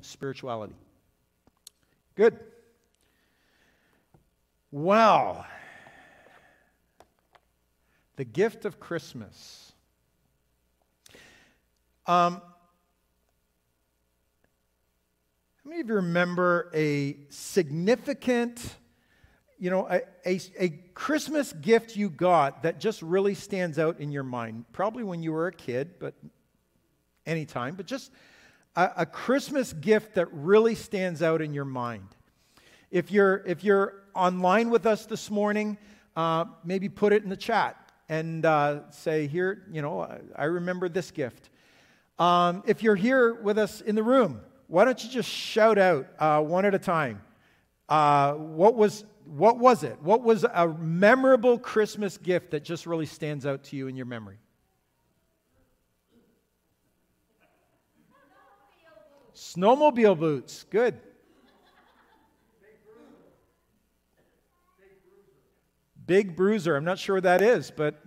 spirituality. Good. Well, the gift of Christmas. Um, how many of you remember a significant, you know, a, a, a, Christmas gift you got that just really stands out in your mind? Probably when you were a kid, but anytime, but just a, a Christmas gift that really stands out in your mind. If you're, if you're online with us this morning, uh, maybe put it in the chat and uh, say, Here, you know, I remember this gift. Um, if you're here with us in the room, why don't you just shout out uh, one at a time? Uh, what, was, what was it? What was a memorable Christmas gift that just really stands out to you in your memory? Snowmobile boots. Good. Big Bruiser. I'm not sure what that is, but.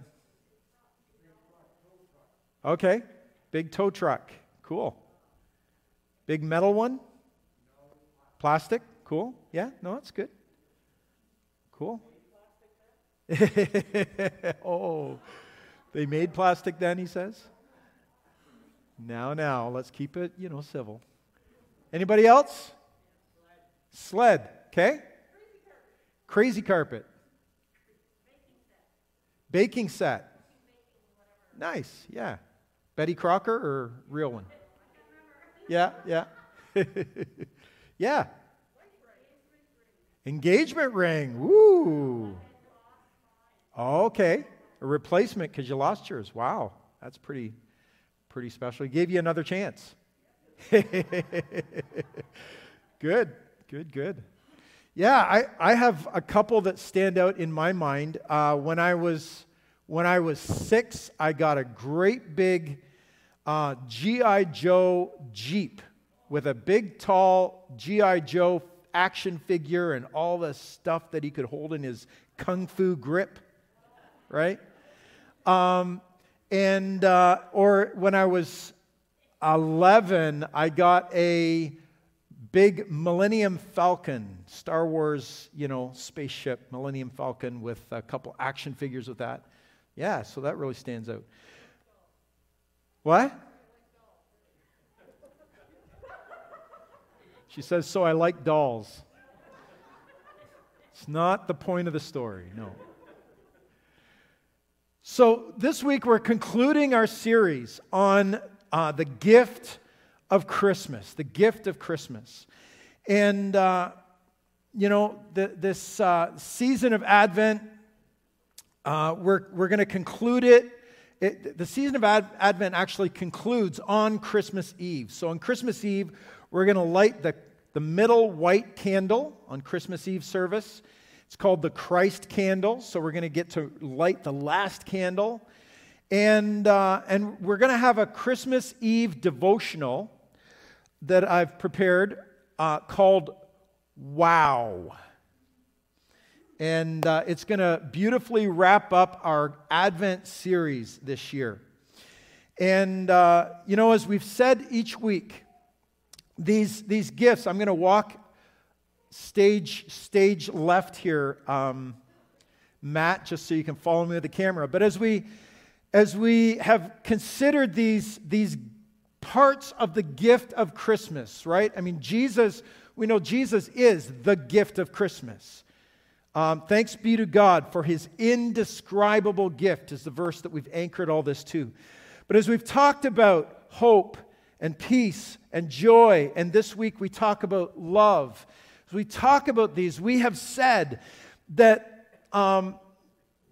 Okay. Big tow truck. Cool. Big metal one? Plastic? Cool. Yeah, no, that's good. Cool. oh, they made plastic then, he says. Now, now, let's keep it, you know, civil. Anybody else? Sled. Okay. Crazy carpet. Baking set. Nice. Yeah. Betty Crocker or real one? Yeah, yeah. yeah. Engagement ring. Woo. Okay. A replacement because you lost yours. Wow. That's pretty pretty special. He gave you another chance. good, good, good. Yeah, I, I have a couple that stand out in my mind. Uh, when, I was, when I was six, I got a great big uh, G.I. Joe Jeep with a big, tall G.I. Joe action figure and all the stuff that he could hold in his kung fu grip, right? Um, and, uh, or when I was 11, I got a big Millennium Falcon, Star Wars, you know, spaceship, Millennium Falcon with a couple action figures with that. Yeah, so that really stands out. What? She says, So I like dolls. It's not the point of the story, no. So this week we're concluding our series on uh, the gift of Christmas, the gift of Christmas. And, uh, you know, the, this uh, season of Advent, uh, we're, we're going to conclude it. it. The season of Ad- Advent actually concludes on Christmas Eve. So on Christmas Eve, we're going to light the, the middle white candle on Christmas Eve service. It's called the Christ candle. So we're going to get to light the last candle. And, uh, and we're going to have a Christmas Eve devotional that I've prepared uh, called Wow. And uh, it's going to beautifully wrap up our Advent series this year. And, uh, you know, as we've said each week, these, these gifts, I'm going to walk stage, stage left here, um, Matt, just so you can follow me with the camera. But as we as we have considered these, these parts of the gift of Christmas, right? I mean, Jesus, we know Jesus is the gift of Christmas. Um, thanks be to God for his indescribable gift, is the verse that we've anchored all this to. But as we've talked about hope and peace and joy, and this week we talk about love, as we talk about these, we have said that um,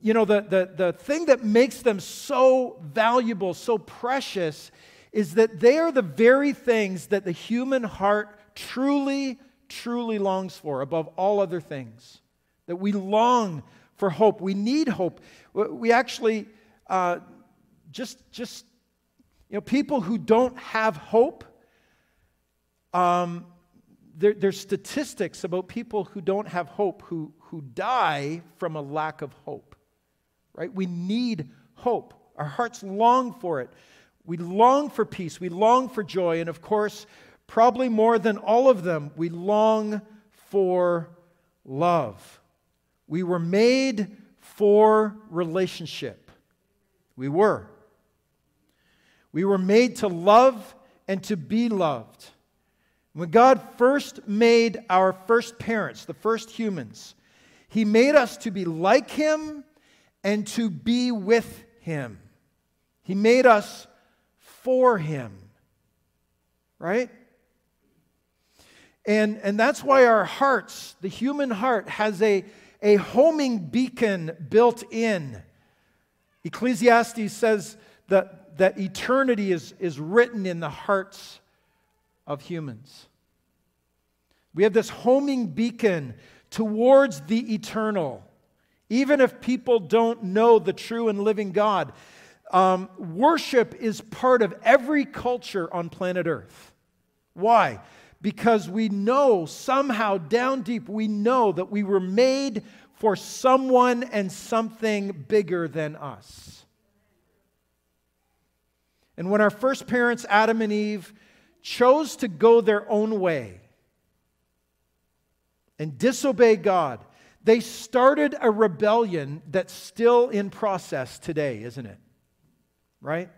you know, the, the, the thing that makes them so valuable, so precious, is that they are the very things that the human heart truly, truly longs for above all other things. That we long for hope. We need hope. We actually uh, just, just, you know, people who don't have hope, um, there, there's statistics about people who don't have hope who, who die from a lack of hope right? We need hope. Our hearts long for it. We long for peace. We long for joy. And of course, probably more than all of them, we long for love. We were made for relationship. We were. We were made to love and to be loved. When God first made our first parents, the first humans, He made us to be like Him and to be with Him. He made us for Him. Right? And, and that's why our hearts, the human heart, has a, a homing beacon built in. Ecclesiastes says that, that eternity is, is written in the hearts of humans. We have this homing beacon towards the eternal. Even if people don't know the true and living God, um, worship is part of every culture on planet Earth. Why? Because we know somehow down deep, we know that we were made for someone and something bigger than us. And when our first parents, Adam and Eve, chose to go their own way and disobey God, they started a rebellion that's still in process today, isn't it? Right?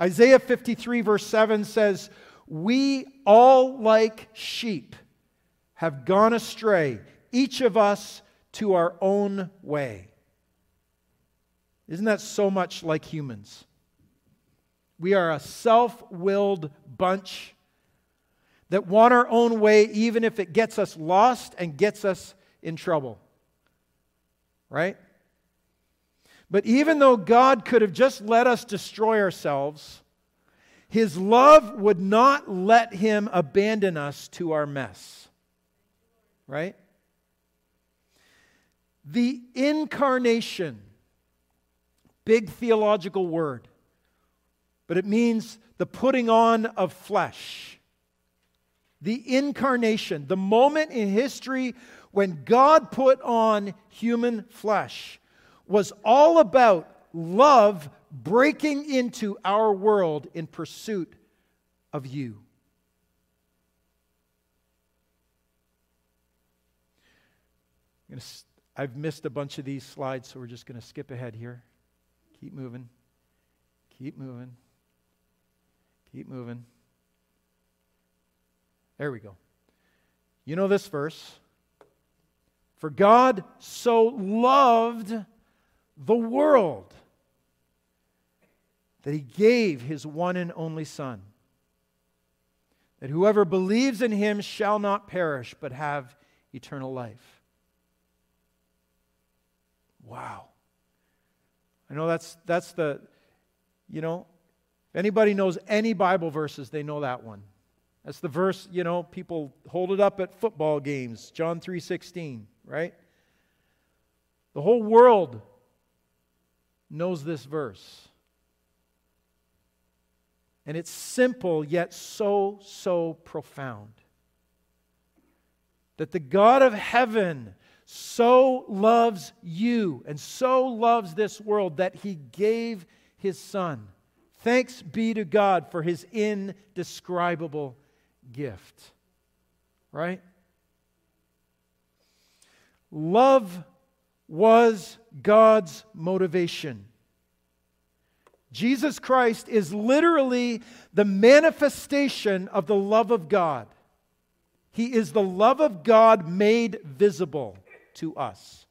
Isaiah 53, verse 7 says, We all, like sheep, have gone astray, each of us to our own way. Isn't that so much like humans? We are a self willed bunch that want our own way, even if it gets us lost and gets us in trouble. Right? But even though God could have just let us destroy ourselves, His love would not let Him abandon us to our mess. Right? The incarnation, big theological word but it means the putting on of flesh. The incarnation, the moment in history when God put on human flesh, was all about love breaking into our world in pursuit of you. I've missed a bunch of these slides, so we're just going to skip ahead here. Keep moving. Keep moving. Keep moving. There we go. You know this verse. For God so loved the world that he gave his one and only Son, that whoever believes in him shall not perish, but have eternal life. Wow. I know that's, that's the, you know, if anybody knows any Bible verses, they know that one. That's the verse, you know, people hold it up at football games, John 3:16, right? The whole world knows this verse. And it's simple yet so so profound. That the God of heaven so loves you and so loves this world that he gave his son Thanks be to God for his indescribable gift. Right? Love was God's motivation. Jesus Christ is literally the manifestation of the love of God. He is the love of God made visible to us.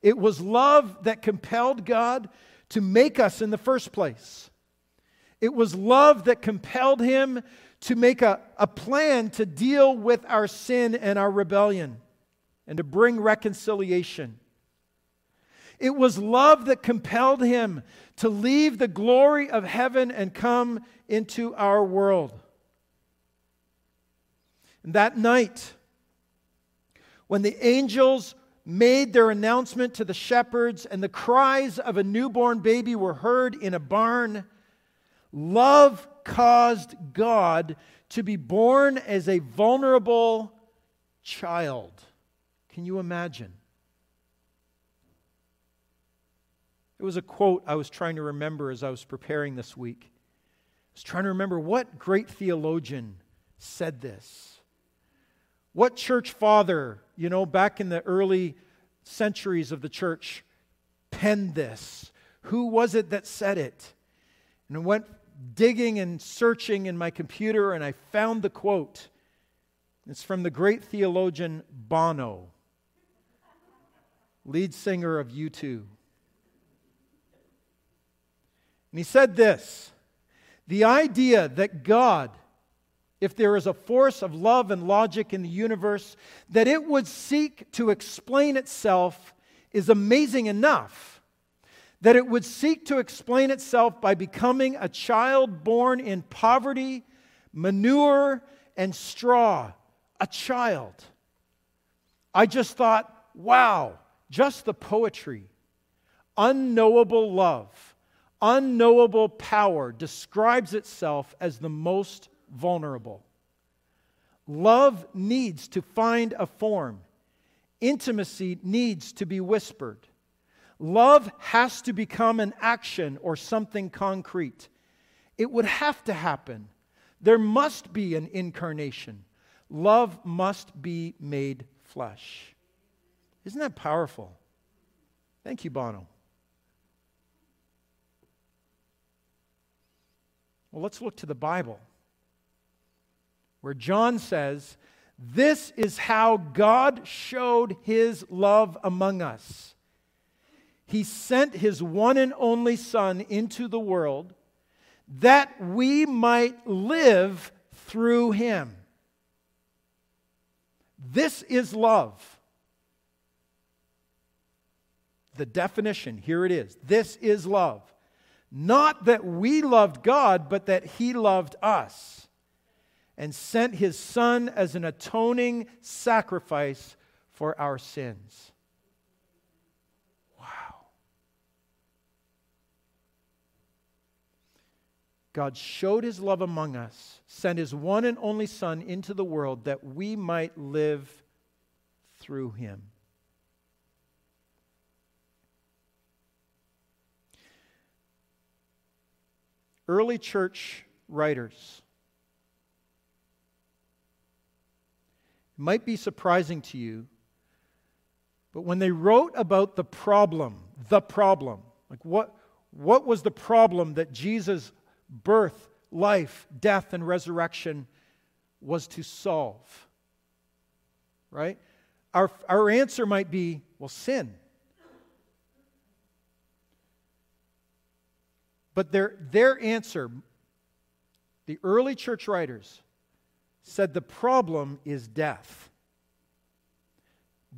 It was love that compelled God to make us in the first place. It was love that compelled him to make a, a plan to deal with our sin and our rebellion and to bring reconciliation. It was love that compelled him to leave the glory of heaven and come into our world. And that night, when the angels made their announcement to the shepherds, and the cries of a newborn baby were heard in a barn. Love caused God to be born as a vulnerable child. Can you imagine? It was a quote I was trying to remember as I was preparing this week. I was trying to remember what great theologian said this? What church father, you know, back in the early centuries of the church, penned this? Who was it that said it? And I went digging and searching in my computer and I found the quote. It's from the great theologian Bono, lead singer of U2. And he said this the idea that God, if there is a force of love and logic in the universe, that it would seek to explain itself is amazing enough. That it would seek to explain itself by becoming a child born in poverty, manure, and straw. A child. I just thought, wow, just the poetry. Unknowable love unknowable power describes itself as the most vulnerable. Love needs to find a form, intimacy needs to be whispered. Love has to become an action or something concrete. It would have to happen. There must be an incarnation. Love must be made flesh. Isn't that powerful? Thank you, Bono. Well, let's look to the Bible, where John says, This is how God showed his love among us. He sent his one and only Son into the world that we might live through him. This is love. The definition, here it is. This is love. Not that we loved God, but that He loved us and sent His Son as an atoning sacrifice for our sins. Wow. God showed His love among us, sent His one and only Son into the world that we might live through Him. Early church writers. It might be surprising to you, but when they wrote about the problem, the problem, like what, what was the problem that Jesus' birth, life, death, and resurrection was to solve? Right? Our, our answer might be well, sin. But their, their answer, the early church writers said the problem is death.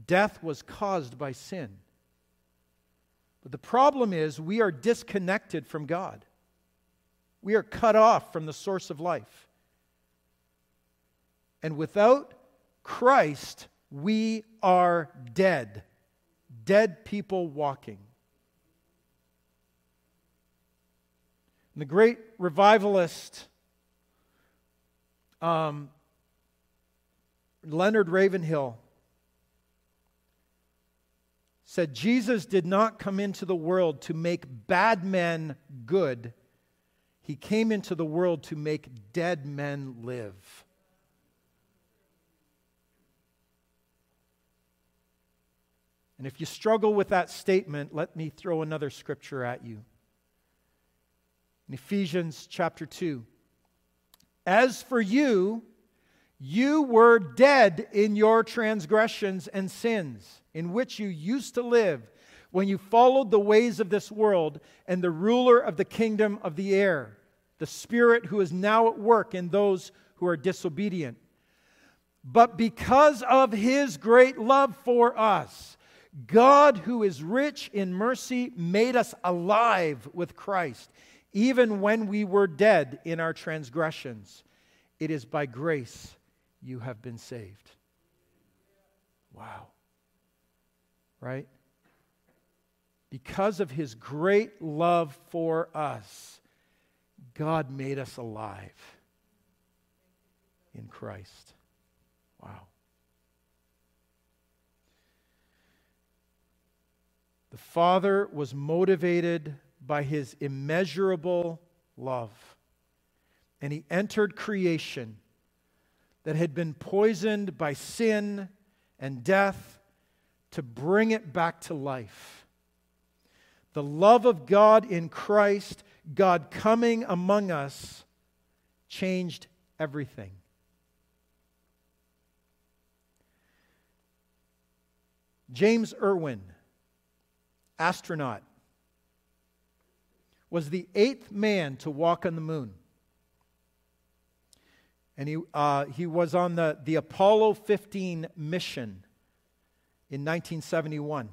Death was caused by sin. But the problem is we are disconnected from God. We are cut off from the source of life. And without Christ, we are dead. Dead people walking. And the great revivalist um, Leonard Ravenhill said Jesus did not come into the world to make bad men good. He came into the world to make dead men live. And if you struggle with that statement, let me throw another scripture at you in Ephesians chapter 2. As for you, you were dead in your transgressions and sins, in which you used to live when you followed the ways of this world and the ruler of the kingdom of the air, the Spirit who is now at work in those who are disobedient. But because of his great love for us, God, who is rich in mercy, made us alive with Christ even when we were dead in our transgressions. It is by grace you have been saved. Wow. Right? Because of his great love for us, God made us alive in Christ. Wow. The Father was motivated by his immeasurable love. And he entered creation that had been poisoned by sin and death to bring it back to life. The love of God in Christ, God coming among us, changed everything. James Irwin, astronaut, was the eighth man to walk on the moon. And he, uh, he was on the, the Apollo 15 mission in 1971.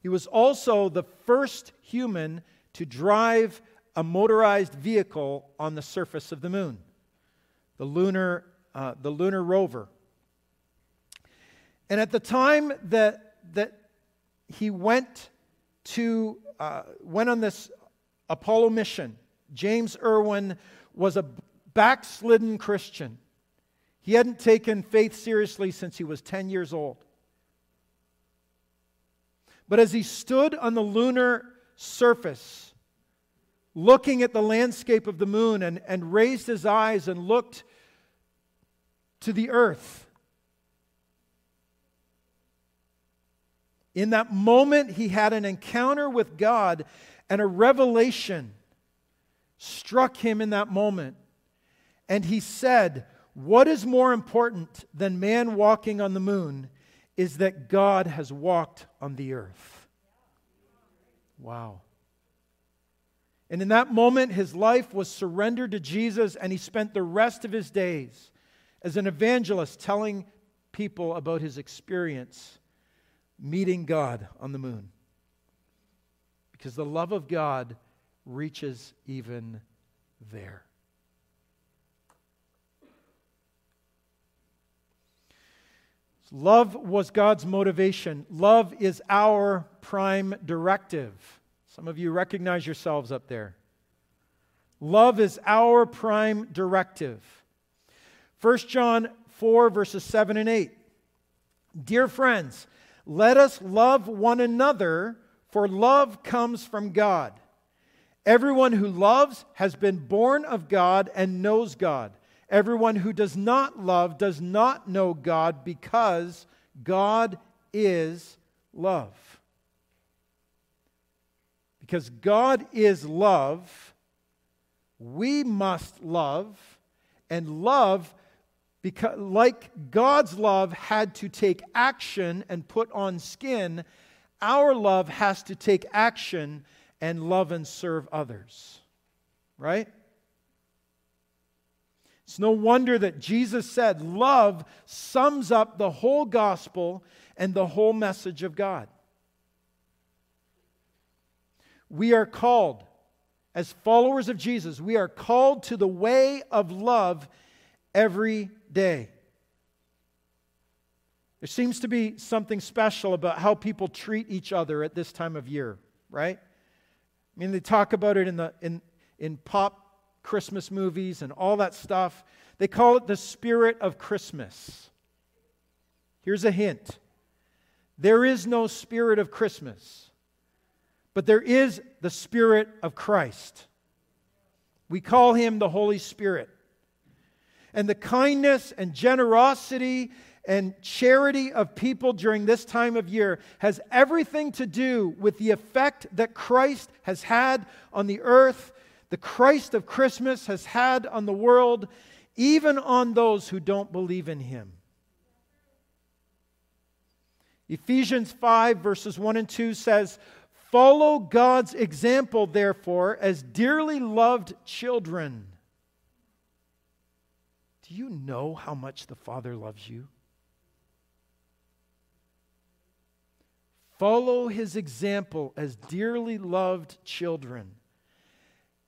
He was also the first human to drive a motorized vehicle on the surface of the moon, the lunar, uh, the lunar rover. And at the time that, that he went to uh, went on this Apollo mission, James Irwin was a backslidden Christian. He hadn't taken faith seriously since he was 10 years old. But as he stood on the lunar surface, looking at the landscape of the moon, and, and raised his eyes and looked to the earth, in that moment, he had an encounter with God, and a revelation struck him in that moment. And he said, What is more important than man walking on the moon is that God has walked on the earth. Wow. And in that moment, his life was surrendered to Jesus, and he spent the rest of his days as an evangelist telling people about his experience meeting God on the moon. Because the love of God reaches even there. Love was God's motivation. Love is our prime directive. Some of you recognize yourselves up there. Love is our prime directive. 1 John 4, verses 7 and 8. Dear friends, let us love one another, for love comes from God. Everyone who loves has been born of God and knows God. Everyone who does not love does not know God because God is love. Because God is love, we must love, and love, because, like God's love had to take action and put on skin, our love has to take action and love and serve others. Right? It's no wonder that Jesus said love sums up the whole gospel and the whole message of God. We are called, as followers of Jesus, we are called to the way of love every day. There seems to be something special about how people treat each other at this time of year, right? I mean, they talk about it in, the, in, in pop Christmas movies and all that stuff. They call it the spirit of Christmas. Here's a hint there is no spirit of Christmas, but there is the spirit of Christ. We call him the Holy Spirit. And the kindness and generosity and charity of people during this time of year has everything to do with the effect that Christ has had on the earth the Christ of Christmas has had on the world, even on those who don't believe in him. Ephesians 5, verses 1 and 2 says, Follow God's example, therefore, as dearly loved children. Do you know how much the Father loves you? Follow his example as dearly loved children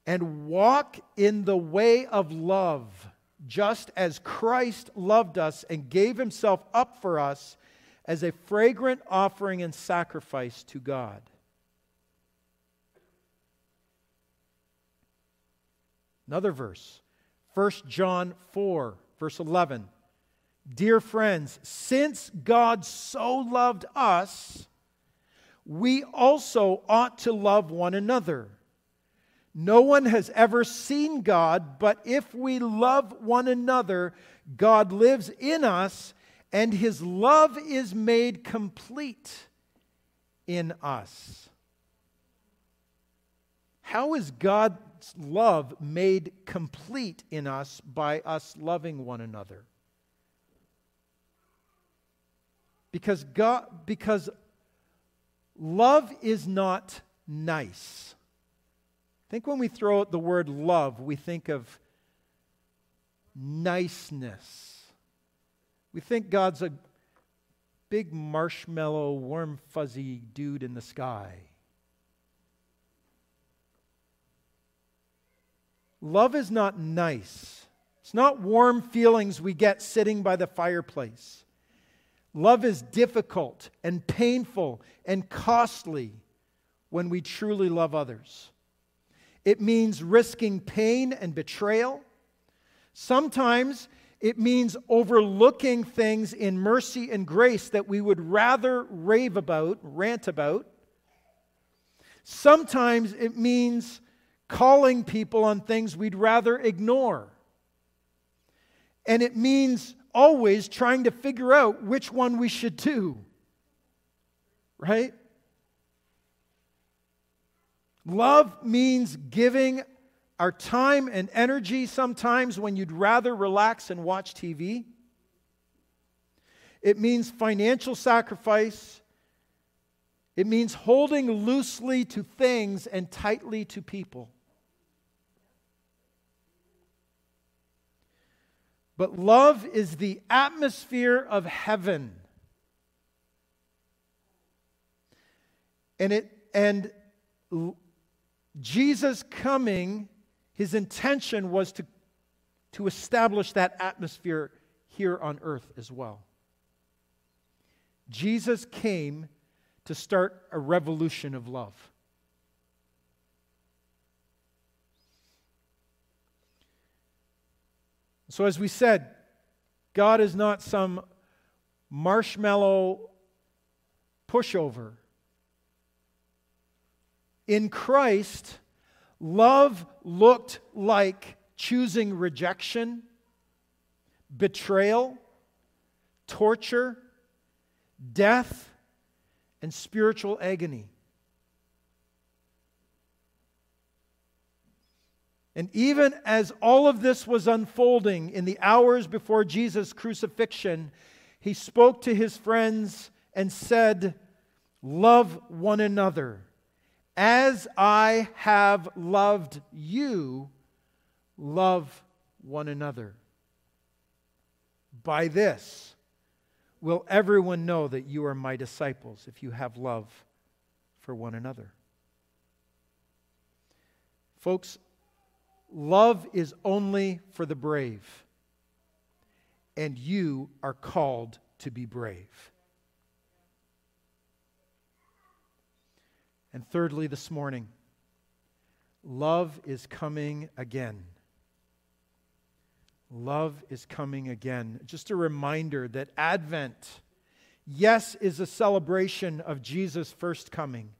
and walk in the way of love, just as Christ loved us and gave himself up for us as a fragrant offering and sacrifice to God. Another verse, 1 John 4, verse 11. Dear friends, since God so loved us, we also ought to love one another. No one has ever seen God, but if we love one another, God lives in us and his love is made complete in us. How is Love made complete in us by us loving one another? Because God because love is not nice. I think when we throw out the word love, we think of niceness. We think God's a big marshmallow, warm, fuzzy dude in the sky. Love is not nice. It's not warm feelings we get sitting by the fireplace. Love is difficult and painful and costly when we truly love others. It means risking pain and betrayal. Sometimes it means overlooking things in mercy and grace that we would rather rave about, rant about. Sometimes it means calling people on things we'd rather ignore. And it means always trying to figure out which one we should do. Right? Love means giving our time and energy sometimes when you'd rather relax and watch TV. It means financial sacrifice. It means holding loosely to things and tightly to people. But love is the atmosphere of heaven. And it and Jesus coming his intention was to, to establish that atmosphere here on earth as well. Jesus came to start a revolution of love. So, as we said, God is not some marshmallow pushover. In Christ, Love looked like choosing rejection, betrayal, torture, death, and spiritual agony. And even as all of this was unfolding in the hours before Jesus' crucifixion, he spoke to his friends and said, Love one another. As I have loved you, love one another. By this will everyone know that you are my disciples if you have love for one another. Folks, love is only for the brave, and you are called to be brave. And thirdly, this morning, love is coming again. Love is coming again. Just a reminder that Advent, yes, is a celebration of Jesus' first coming,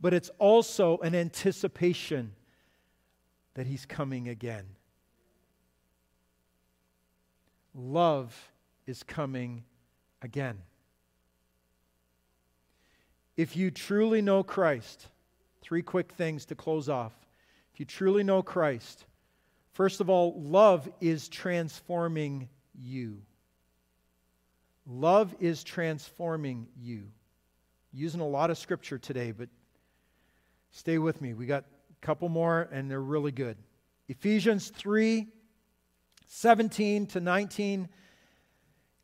but it's also an anticipation that he's coming again. Love is coming again. If you truly know Christ, three quick things to close off. If you truly know Christ, first of all, love is transforming you. Love is transforming you. Using a lot of scripture today, but stay with me. We got couple more, and they're really good. Ephesians 3 17 to 19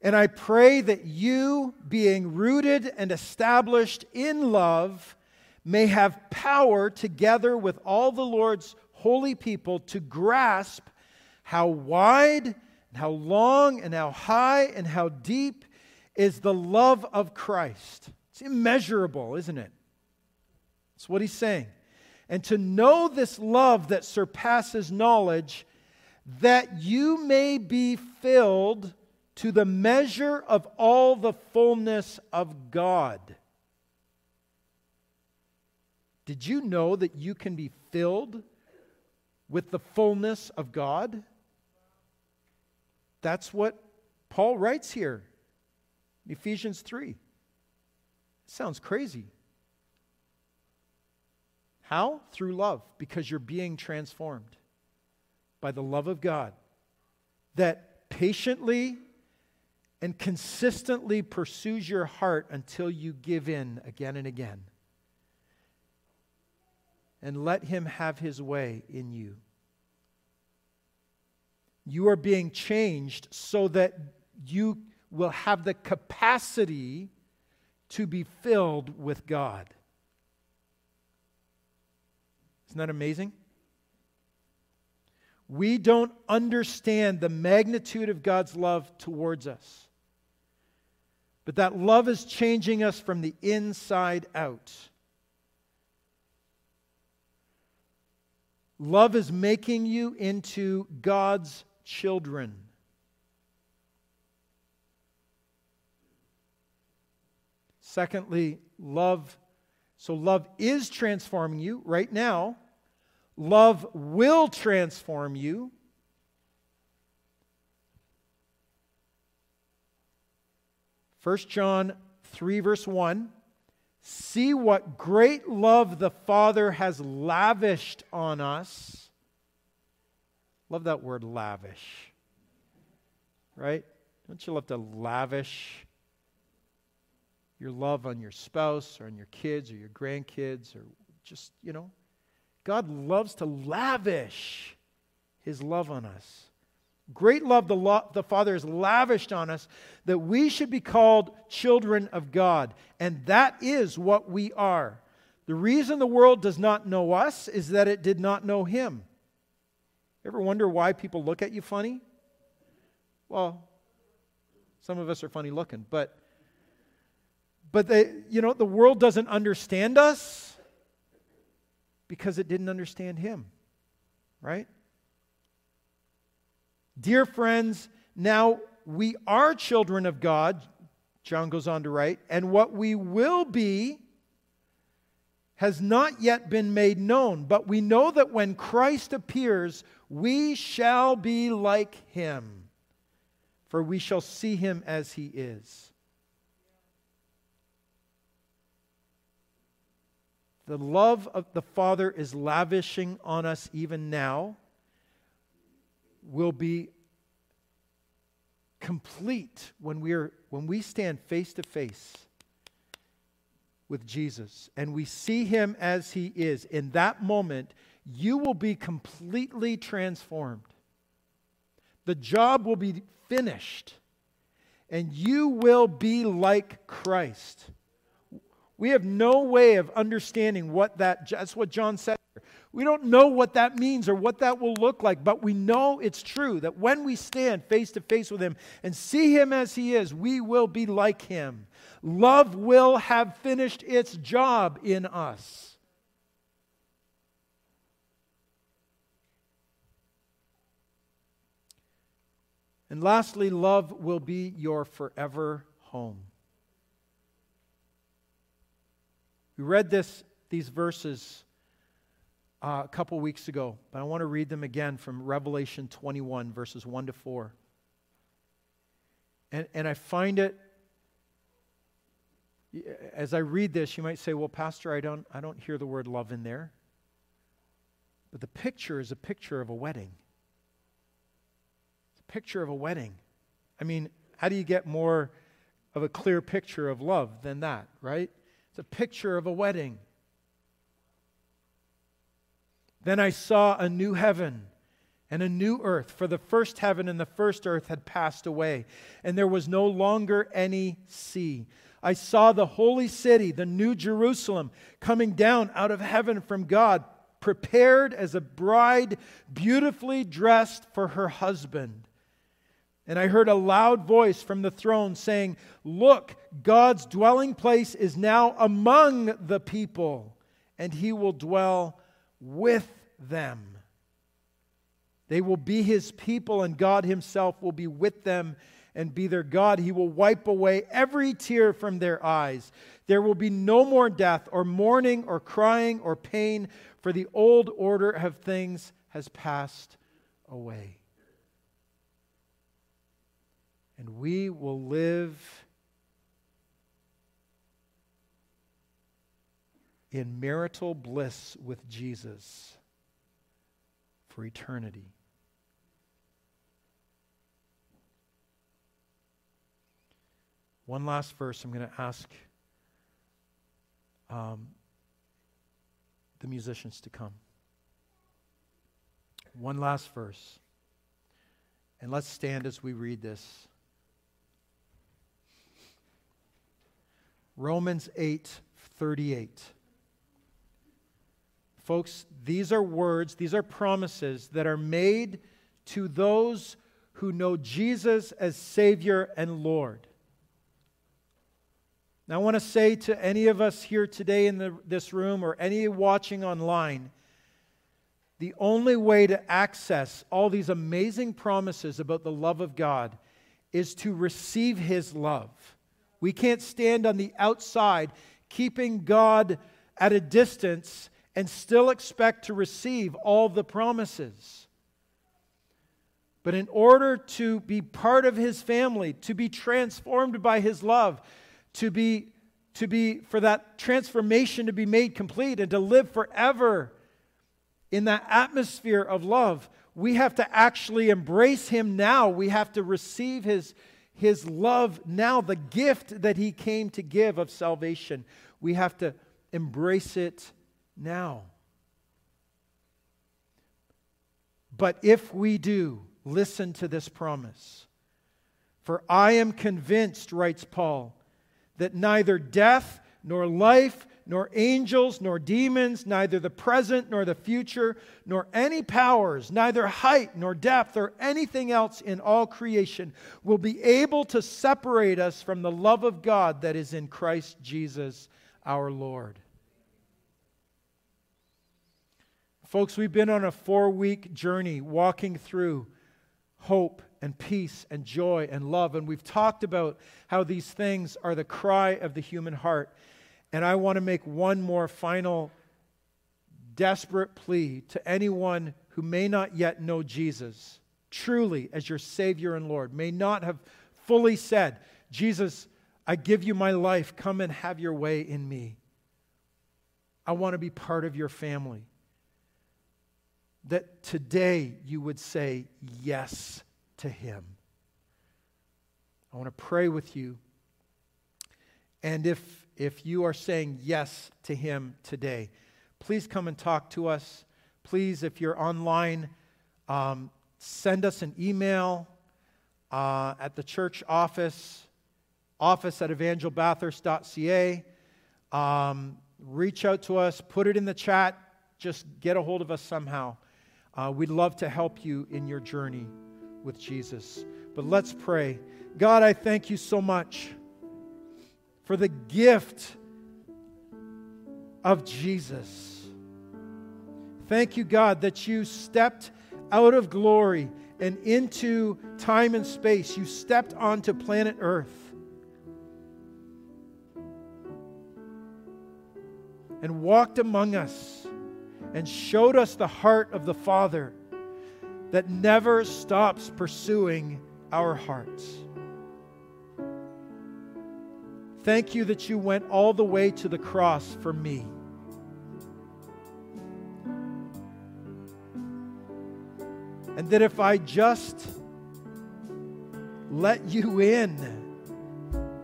and I pray that you, being rooted and established in love, may have power together with all the Lord's holy people to grasp how wide, and how long, and how high, and how deep is the love of Christ. It's immeasurable, isn't it? That's what he's saying. And to know this love that surpasses knowledge, that you may be filled to the measure of all the fullness of God. Did you know that you can be filled with the fullness of God? That's what Paul writes here, Ephesians 3. Sounds crazy. How? Through love, because you're being transformed by the love of God that patiently and consistently pursues your heart until you give in again and again. And let Him have His way in you. You are being changed so that you will have the capacity to be filled with God. Isn't that amazing? We don't understand the magnitude of God's love towards us. But that love is changing us from the inside out. Love is making you into God's children. Secondly, love. So, love is transforming you right now. Love will transform you. First John 3, verse 1 See what great love the Father has lavished on us. Love that word lavish. Right? Don't you love to lavish your love on your spouse or on your kids or your grandkids or just, you know? God loves to lavish his love on us. Great love the, lo- the Father has lavished on us that we should be called children of God. And that is what we are. The reason the world does not know us is that it did not know Him. Ever wonder why people look at you funny? Well, some of us are funny looking, but but they, you know, the world doesn't understand us because it didn't understand him. Right? Dear friends, now we are children of God, John goes on to write, and what we will be has not yet been made known, but we know that when Christ appears, we shall be like him, for we shall see him as he is. The love of the Father is lavishing on us even now will be complete when we are when we stand face to face with Jesus and we see him as he is. In that moment you will be completely transformed. The job will be finished and you will be like Christ we have no way of understanding what that that's what John said we don't know what that means or what that will look like, but we know it's true that when we stand face to face with Him and see Him as He is, we will be like Him. Love will have finished its job in us. And lastly, love will be your forever home. We read this, these verses uh, a couple weeks ago, but I want to read them again from Revelation 21, verses 1 to 4. And, and I find it, as I read this, you might say, well, Pastor, I don't, I don't hear the word love in there. But the picture is a picture of a wedding. It's a picture of a wedding. I mean, how do you get more of a clear picture of love than that, right? It's a picture of a wedding. Then I saw a new heaven and a new earth, for the first heaven and the first earth had passed away, and there was no longer any sea. I saw the holy city, the new Jerusalem, coming down out of heaven from God, prepared as a bride beautifully dressed for her husband. And I heard a loud voice from the throne saying, Look, God's dwelling place is now among the people, and he will dwell with them. They will be his people, and God himself will be with them and be their God. He will wipe away every tear from their eyes. There will be no more death, or mourning, or crying, or pain, for the old order of things has passed away. And we will live in marital bliss with Jesus for eternity. One last verse I'm going to ask um, the musicians to come. One last verse. And let's stand as we read this. Romans 8 38. Folks, these are words, these are promises that are made to those who know Jesus as Savior and Lord. Now, I want to say to any of us here today in the, this room or any watching online, the only way to access all these amazing promises about the love of God is to receive His love. We can't stand on the outside, keeping God at a distance, and still expect to receive all the promises. But in order to be part of His family, to be transformed by His love, to be, to be for that transformation to be made complete and to live forever in that atmosphere of love, we have to actually embrace Him now. We have to receive His, His love now, the gift that He came to give of salvation. We have to embrace it now. But if we do, listen to this promise. For I am convinced, writes Paul, that neither death nor life, nor angels, nor demons, neither the present nor the future, nor any powers, neither height nor depth, or anything else in all creation will be able to separate us from the love of God that is in Christ Jesus our Lord. Folks, we've been on a four week journey walking through hope and peace and joy and love. And we've talked about how these things are the cry of the human heart. And I want to make one more final desperate plea to anyone who may not yet know Jesus truly as your Savior and Lord, may not have fully said, Jesus, I give you my life. Come and have your way in me. I want to be part of your family. That today you would say yes to Him. I want to pray with you. And if, if you are saying yes to Him today, please come and talk to us. Please, if you're online, um, send us an email uh, at the church office, office at evangelbathurst.ca. Um, reach out to us, put it in the chat, just get a hold of us somehow. Uh, we'd love to help you in your journey with Jesus. But let's pray. God, I thank you so much for the gift of Jesus. Thank you, God, that you stepped out of glory and into time and space. You stepped onto planet Earth. And walked among us and showed us the heart of the Father that never stops pursuing our hearts. Thank you that you went all the way to the cross for me. And that if I just let you in,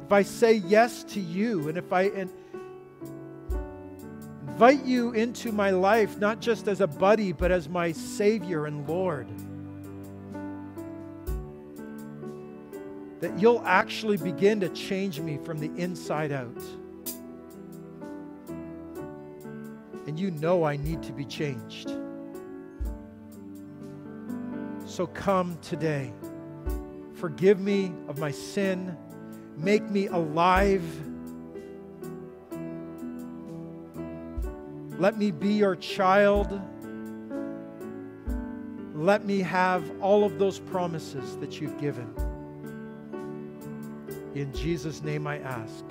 if I say yes to you, and if I and invite you into my life, not just as a buddy, but as my Savior and Lord. That you'll actually begin to change me from the inside out. And you know I need to be changed. So come today. Forgive me of my sin. Make me alive Let me be your child. Let me have all of those promises that you've given. In Jesus' name I ask.